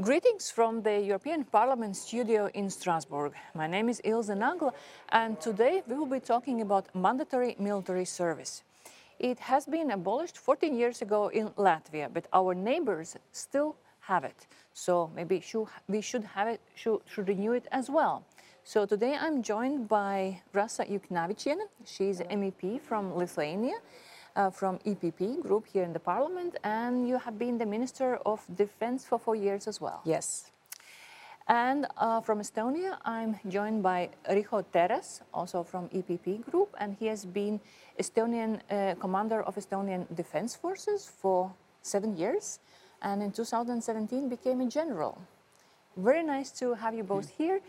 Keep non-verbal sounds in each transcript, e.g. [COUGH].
Greetings from the European Parliament studio in Strasbourg. My name is Ilze Nagla, and today we will be talking about mandatory military service. It has been abolished 14 years ago in Latvia, but our neighbors still have it. So maybe we should have it, should, should renew it as well. So today I'm joined by Rasa Juknevičienė. She's MEP from Lithuania uh, from EPP group here in the parliament, and you have been the Minister of Defense for four years as well. Yes. And uh, from Estonia, I'm joined by Riho Terras, also from EPP Group, and he has been Estonian uh, commander of Estonian Defense Forces for seven years, and in 2017 became a general. Very nice to have you both here.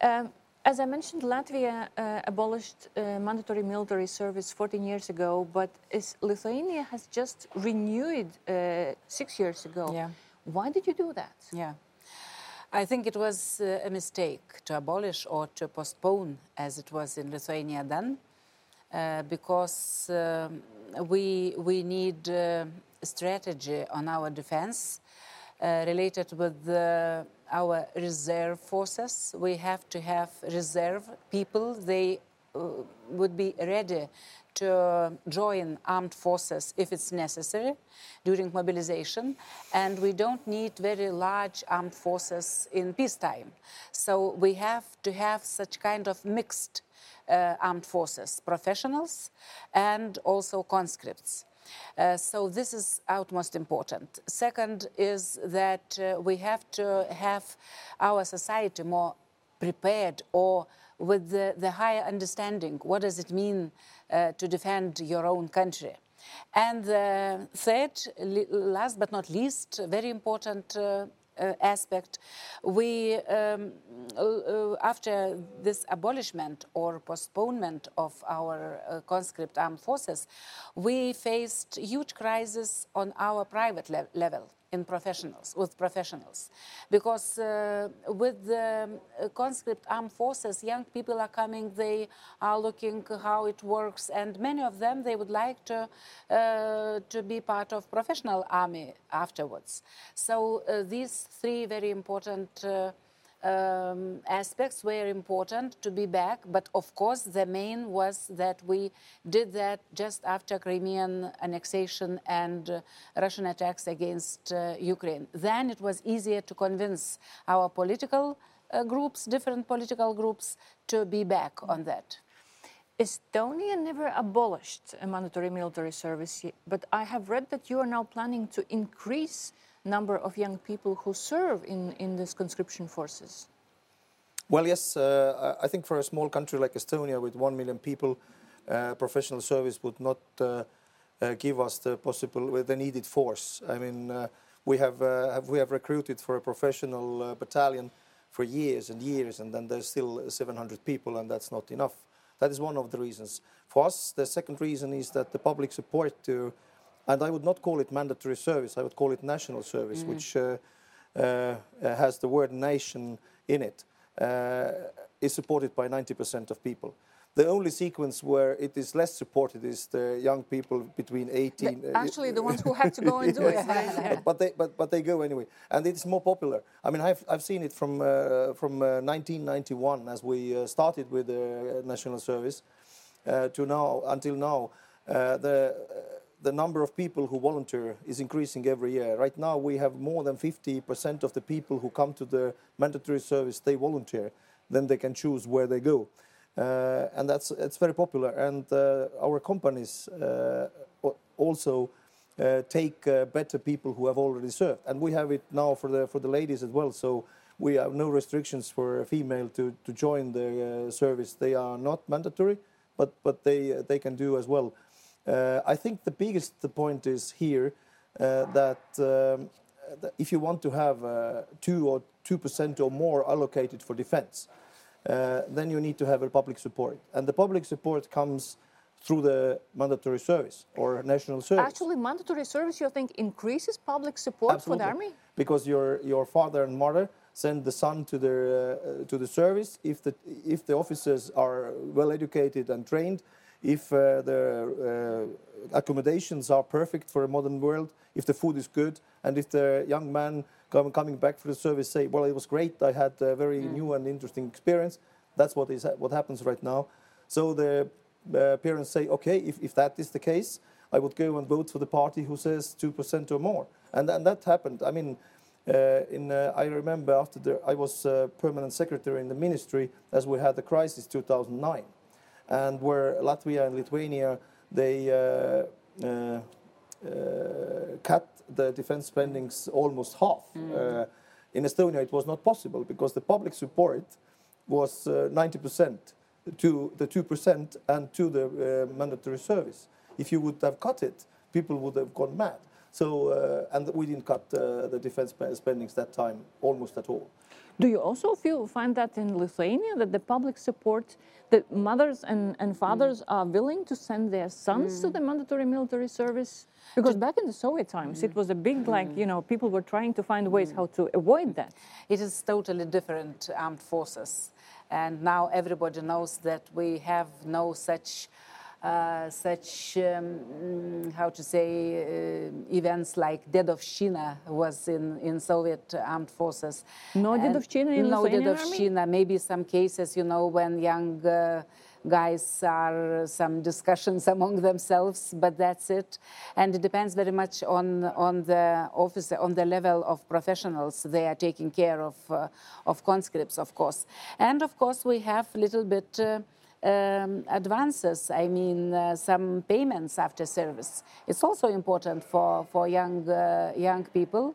Um, as I mentioned, Latvia uh, abolished uh, mandatory military service 14 years ago, but Lithuania has just renewed uh, six years ago. Yeah. Why did you do that? Yeah. I think it was uh, a mistake to abolish or to postpone, as it was in Lithuania then, uh, because um, we, we need uh, strategy on our defense related with the our reserve forces. We have to have reserve people. They uh, would be ready to join armed forces if it's necessary during mobilization. And we don't need very large armed forces in peacetime. So we have to have such kind of mixed uh, armed forces, professionals and also conscripts. Uh, so this is utmost important. Second is that uh, we have to have our society more prepared or with the, the higher understanding. What does it mean uh, to defend your own country? And the third, last but not least, very important uh, uh, aspect, we, um, uh, after this abolishment or postponement of our uh, conscript armed forces, we faced huge crisis on our private le level in professionals, with professionals. Because uh, with the uh, conscript armed forces, young people are coming, they are looking how it works, and many of them, they would like to, uh, to be part of professional army afterwards. So uh, these three very important uh, um, aspects were important to be back, but of course the main was that we did that just after Crimean annexation and uh, Russian attacks against uh, Ukraine. Then it was easier to convince our political uh, groups, different political groups, to be back on that. Estonia never abolished a mandatory military service, but I have read that you are now planning to increase number of young people who serve in, in these conscription forces? Well, yes, uh, I think for a small country like Estonia with one million people, uh, professional service would not uh, uh give us the possible, the needed force. I mean, uh, we have, uh, have, we have recruited for a professional battalion for years and years, and then there's still 700 people, and that's not enough. That is one of the reasons. For us, the second reason is that the public support to and I would not call it mandatory service, I would call it national service, mm. which uh, uh, has the word nation in it, uh, is supported by 90% of people. The only sequence where it is less supported is the young people between 18. The, actually, the ones who have to go and do yes. [LAUGHS] it. [LAUGHS] but, they, but, but they go anyway. And it's more popular. I mean, I've, I've seen it from, uh, from uh, 1991 as we uh, started with the national service to now, until now. the the number of people who volunteer is increasing every year. Right now, we have more than 50% of the people who come to the mandatory service, they volunteer. Then they can choose where they go. Uh, and that's it's very popular. And uh, our companies uh, also uh, take uh, better people who have already served. And we have it now for the, for the ladies as well. So we have no restrictions for a female to, to join the uh, service. They are not mandatory, but, but they, they can do as well. Uh, I think the biggest point is here uh, that, um, that if you want to have uh, two or two percent or more allocated for defence, then you need to have a public support, and the public support comes through the mandatory service or national service. Actually, mandatory service, you think, increases public support Absolutely. for the army? Because your your father and mother send the son to the uh, to the service if the if the officers are well educated and trained if uh, the uh, accommodations are perfect for a modern world, if the food is good, and if the young man come, coming back for the service say, well, it was great. I had a very new and interesting experience. That's what is what happens right now. So the uh, parents say, okay, if, if that is the case, I would go and vote for the party who says 2% or more. And, and that happened. I mean, uh, in, uh, I remember after the, I was uh, permanent secretary in the ministry as we had the crisis 2009, and where Latvia and Lithuania they uh, uh, uh, cut the defense spendings almost half. in Estonia, it was not possible because the public support was 90% to the 2% and to the mandatory service. If you would have cut it, people would have gone mad. So, uh, and we didn't cut uh, the defense spendings that time almost at all. Do you also feel find that in Lithuania that the public support that mothers and, and fathers mm. are willing to send their sons mm. to the mandatory military service? Because back in the Soviet times, mm. it was a big like you know people were trying to find ways how to avoid that. It is totally different armed forces, and now everybody knows that we have no such such, um, mm, how to say, uh, events like Dedovshchina was in, in Soviet armed forces. No Dedovshchina in No Dedovshchina. Maybe some cases, you know, when young uh, guys are some discussions [LAUGHS] among themselves, but that's it. And it depends very much on on the officer, on the level of professionals they are taking care of uh, of conscripts, of course. And of course, we have a little bit. Uh, um, advances, I mean, uh, some payments after service. It's also important for, for young, uh, young people.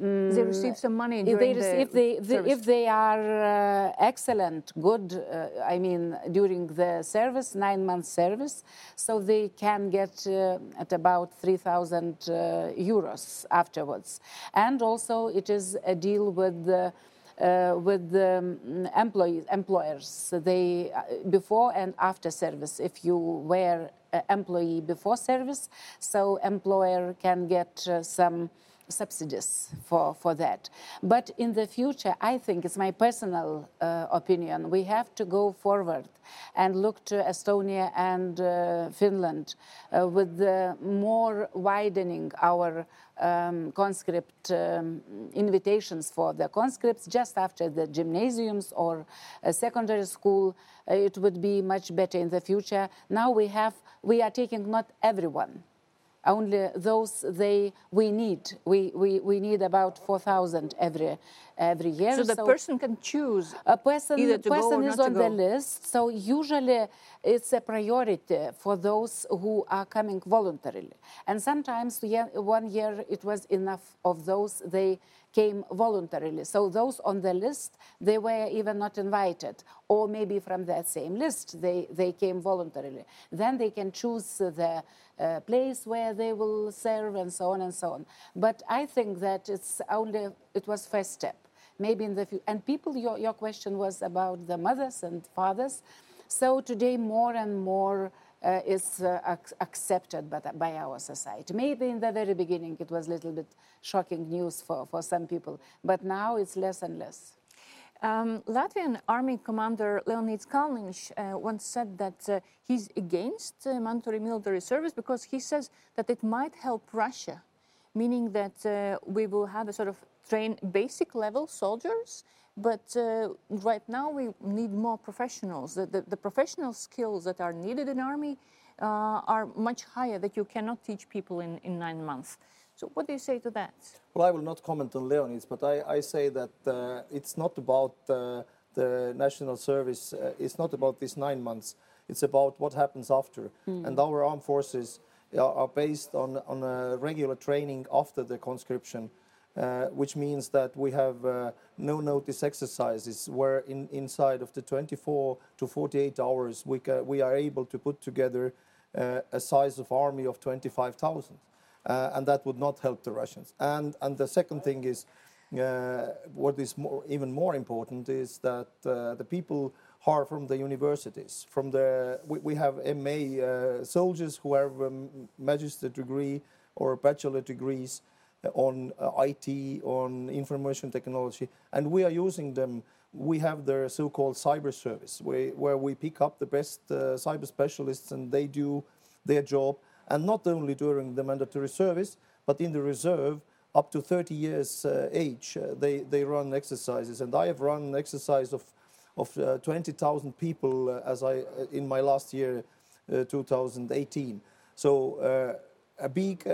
Mm, they receive some money during if they, the if they, the, if they are uh, excellent, good, uh, I mean, during the service, nine months service, so they can get uh, at about 3,000 uh, euros afterwards. And also, it is a deal with the with the um, employees, employers. They uh, before and after service. If you were employee before service, so employer can get uh, some subsidies for, for that. But in the future, I think it's my personal uh, opinion, we have to go forward and look to Estonia and uh, Finland uh, with more widening our um, conscript um, invitations for the conscripts just after the gymnasiums or secondary school. Uh, it would be much better in the future. Now we have, we are taking not everyone only those they we need. We, we, we need about 4,000 every every year. So the so person can choose. A person, person is on the list. So usually it's a priority for those who are coming voluntarily. And sometimes one year it was enough of those they came voluntarily. So those on the list, they were even not invited, or maybe from that same list, they, they came voluntarily. Then they can choose the uh, place where they will serve and so on and so on. But I think that it's only, it was first step. Maybe in the future. And people, your, your question was about the mothers and fathers. So today more and more uh, is uh, ac accepted by, by, our society. Maybe in the very beginning it was a little bit shocking news for, for some people, but now it's less and less. Um, Latvian Army Commander Leonids Kalniņš uh, once said that uh, he's against uh, mandatory military service because he says that it might help Russia, meaning that uh, we will have a sort of train basic level soldiers but uh, right now we need more professionals. The, the, the, professional skills that are needed in army uh, are much higher that you cannot teach people in, in nine months. So what do you say to that? Well, I will not comment on Leonids, but I, I say that uh, it's not about uh, the national service. Uh, it's not about these nine months. It's about what happens after. Mm. And our armed forces are, are based on, on a regular training after the conscription. Uh, which means that we have uh, no notice exercises where in, inside of the 24 to 48 hours we, we are able to put together uh, a size of army of 25,000. Uh, and that would not help the Russians. And, and the second thing is, uh, what is more, even more important is that the people are from the universities. From the we, we have MA soldiers who have a magister degree or bachelor degrees, on uh, IT, on information technology, and we are using them. We have the so-called cyber service, where, where we pick up the best uh, cyber specialists and they do their job, and not only during the mandatory service, but in the reserve, up to 30 years uh, age, uh, they, they run exercises. And I have run an exercise of, of uh, 20,000 people uh, as I, uh, in my last year, uh, 2018. So a big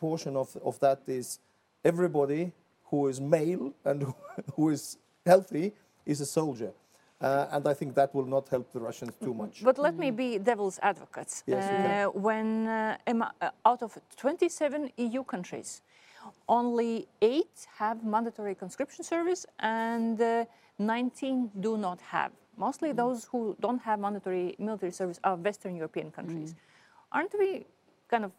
portion of, of that is everybody who is male and [LAUGHS] who is healthy is a soldier. Uh, and I think that will not help the Russians too much. But let me be devil's advocate. Yes, you can. Uh, when uh, uh, out of 27 EU countries, only eight have mandatory conscription service and uh, 19 do not have. Mostly those who don't have mandatory military service are Western European countries. Aren't we kind of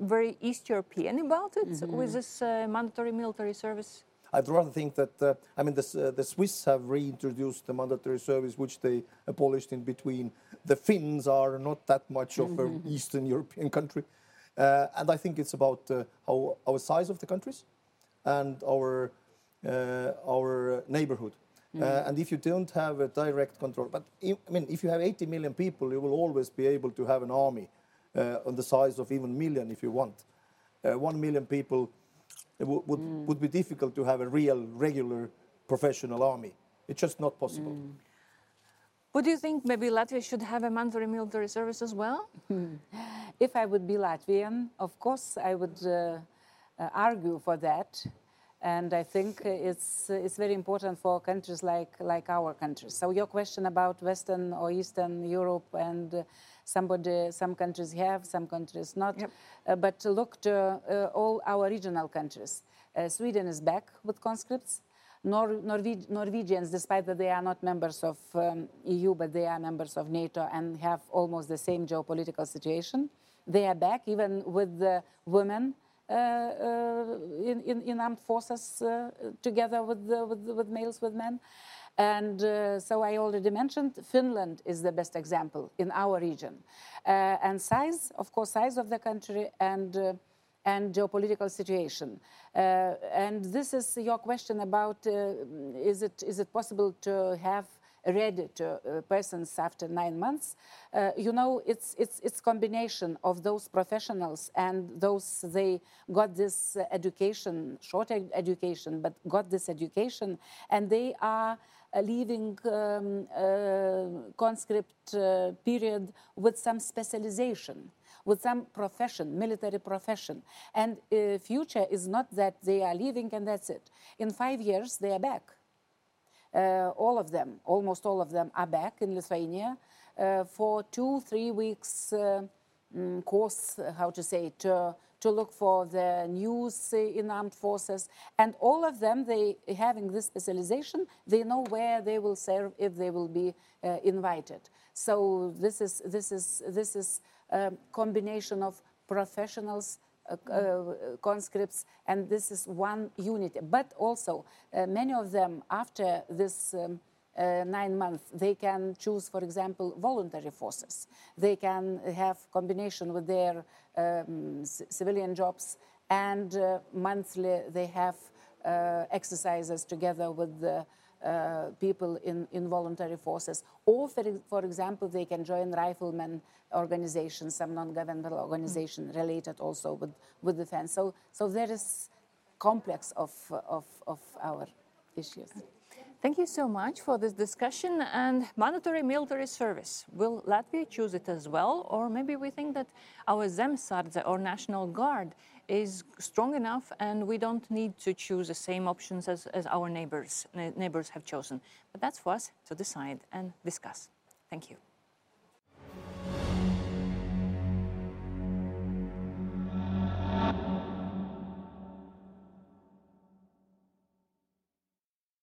very East European about it with this uh, mandatory military service? I'd rather think that, uh, I mean, the, uh, the Swiss have reintroduced the mandatory service, which they abolished in between. The Finns are not that much of an Eastern [LAUGHS] European country. Uh, and I think it's about uh, how, our size of the countries and our, uh, our neighborhood. Uh, and if you don't have a direct control, but I I mean, if you have 80 million people, you will always be able to have an army uh, on the size of even million if you want. Uh, one million people it would, would, would be difficult to have a real, regular, professional army. It's just not possible. Would you think maybe Latvia should have a mandatory military service as well? If I would be Latvian, of course, I would uh, uh, argue for that. And I think it's, it's very important for countries like, like our countries. So, your question about Western or Eastern Europe and somebody, some countries have, some countries not. Yep. Uh, but to look to uh, all our regional countries. Uh, Sweden is back with conscripts. Nor- Norwe- Norwegians, despite that they are not members of um, EU, but they are members of NATO and have almost the same geopolitical situation, they are back, even with the women in, in, in armed forces uh, together with, with, with males, with men. And uh, so I already mentioned Finland is the best example in our region. Uh, and size, of course, size of the country and uh, and geopolitical situation. Uh, and this is your question about uh, is, it, is it possible to have ready to uh, persons after nine months? Uh, you know, it's, it's, it's combination of those professionals and those they got this education, short ed- education, but got this education, and they are uh, leaving um, uh, conscript uh, period with some specialization with some profession, military profession. And uh, future is not that they are leaving and that's it. In five years, they are back. Uh, all of them, almost all of them, are back in Lithuania uh, for two, three weeks uh, mm, course, how to say, to, to look for the news in armed forces. And all of them, they having this specialization, they know where they will serve if they will be uh, invited. So this is this is this is a combination of professionals conscripts, and this is one unit. But also, uh, many of them, after this um, uh, nine months, they can choose, for example, voluntary forces. They can have combination with their um, civilian jobs, and uh, monthly they have uh, exercises together with the uh, people in, in voluntary forces. Or, for, for example, they can join riflemen organizations, some non-governmental organization related also with, with defense. So, so there is complex of, of, of our issues. Thank you so much for this discussion and mandatory military service. Will Latvia choose it as well? Or maybe we think that our Zemsardze or National Guard is strong enough and we don't need to choose the same options as, as our neighbors, neighbors have chosen. But that's for us to decide and discuss. Thank you.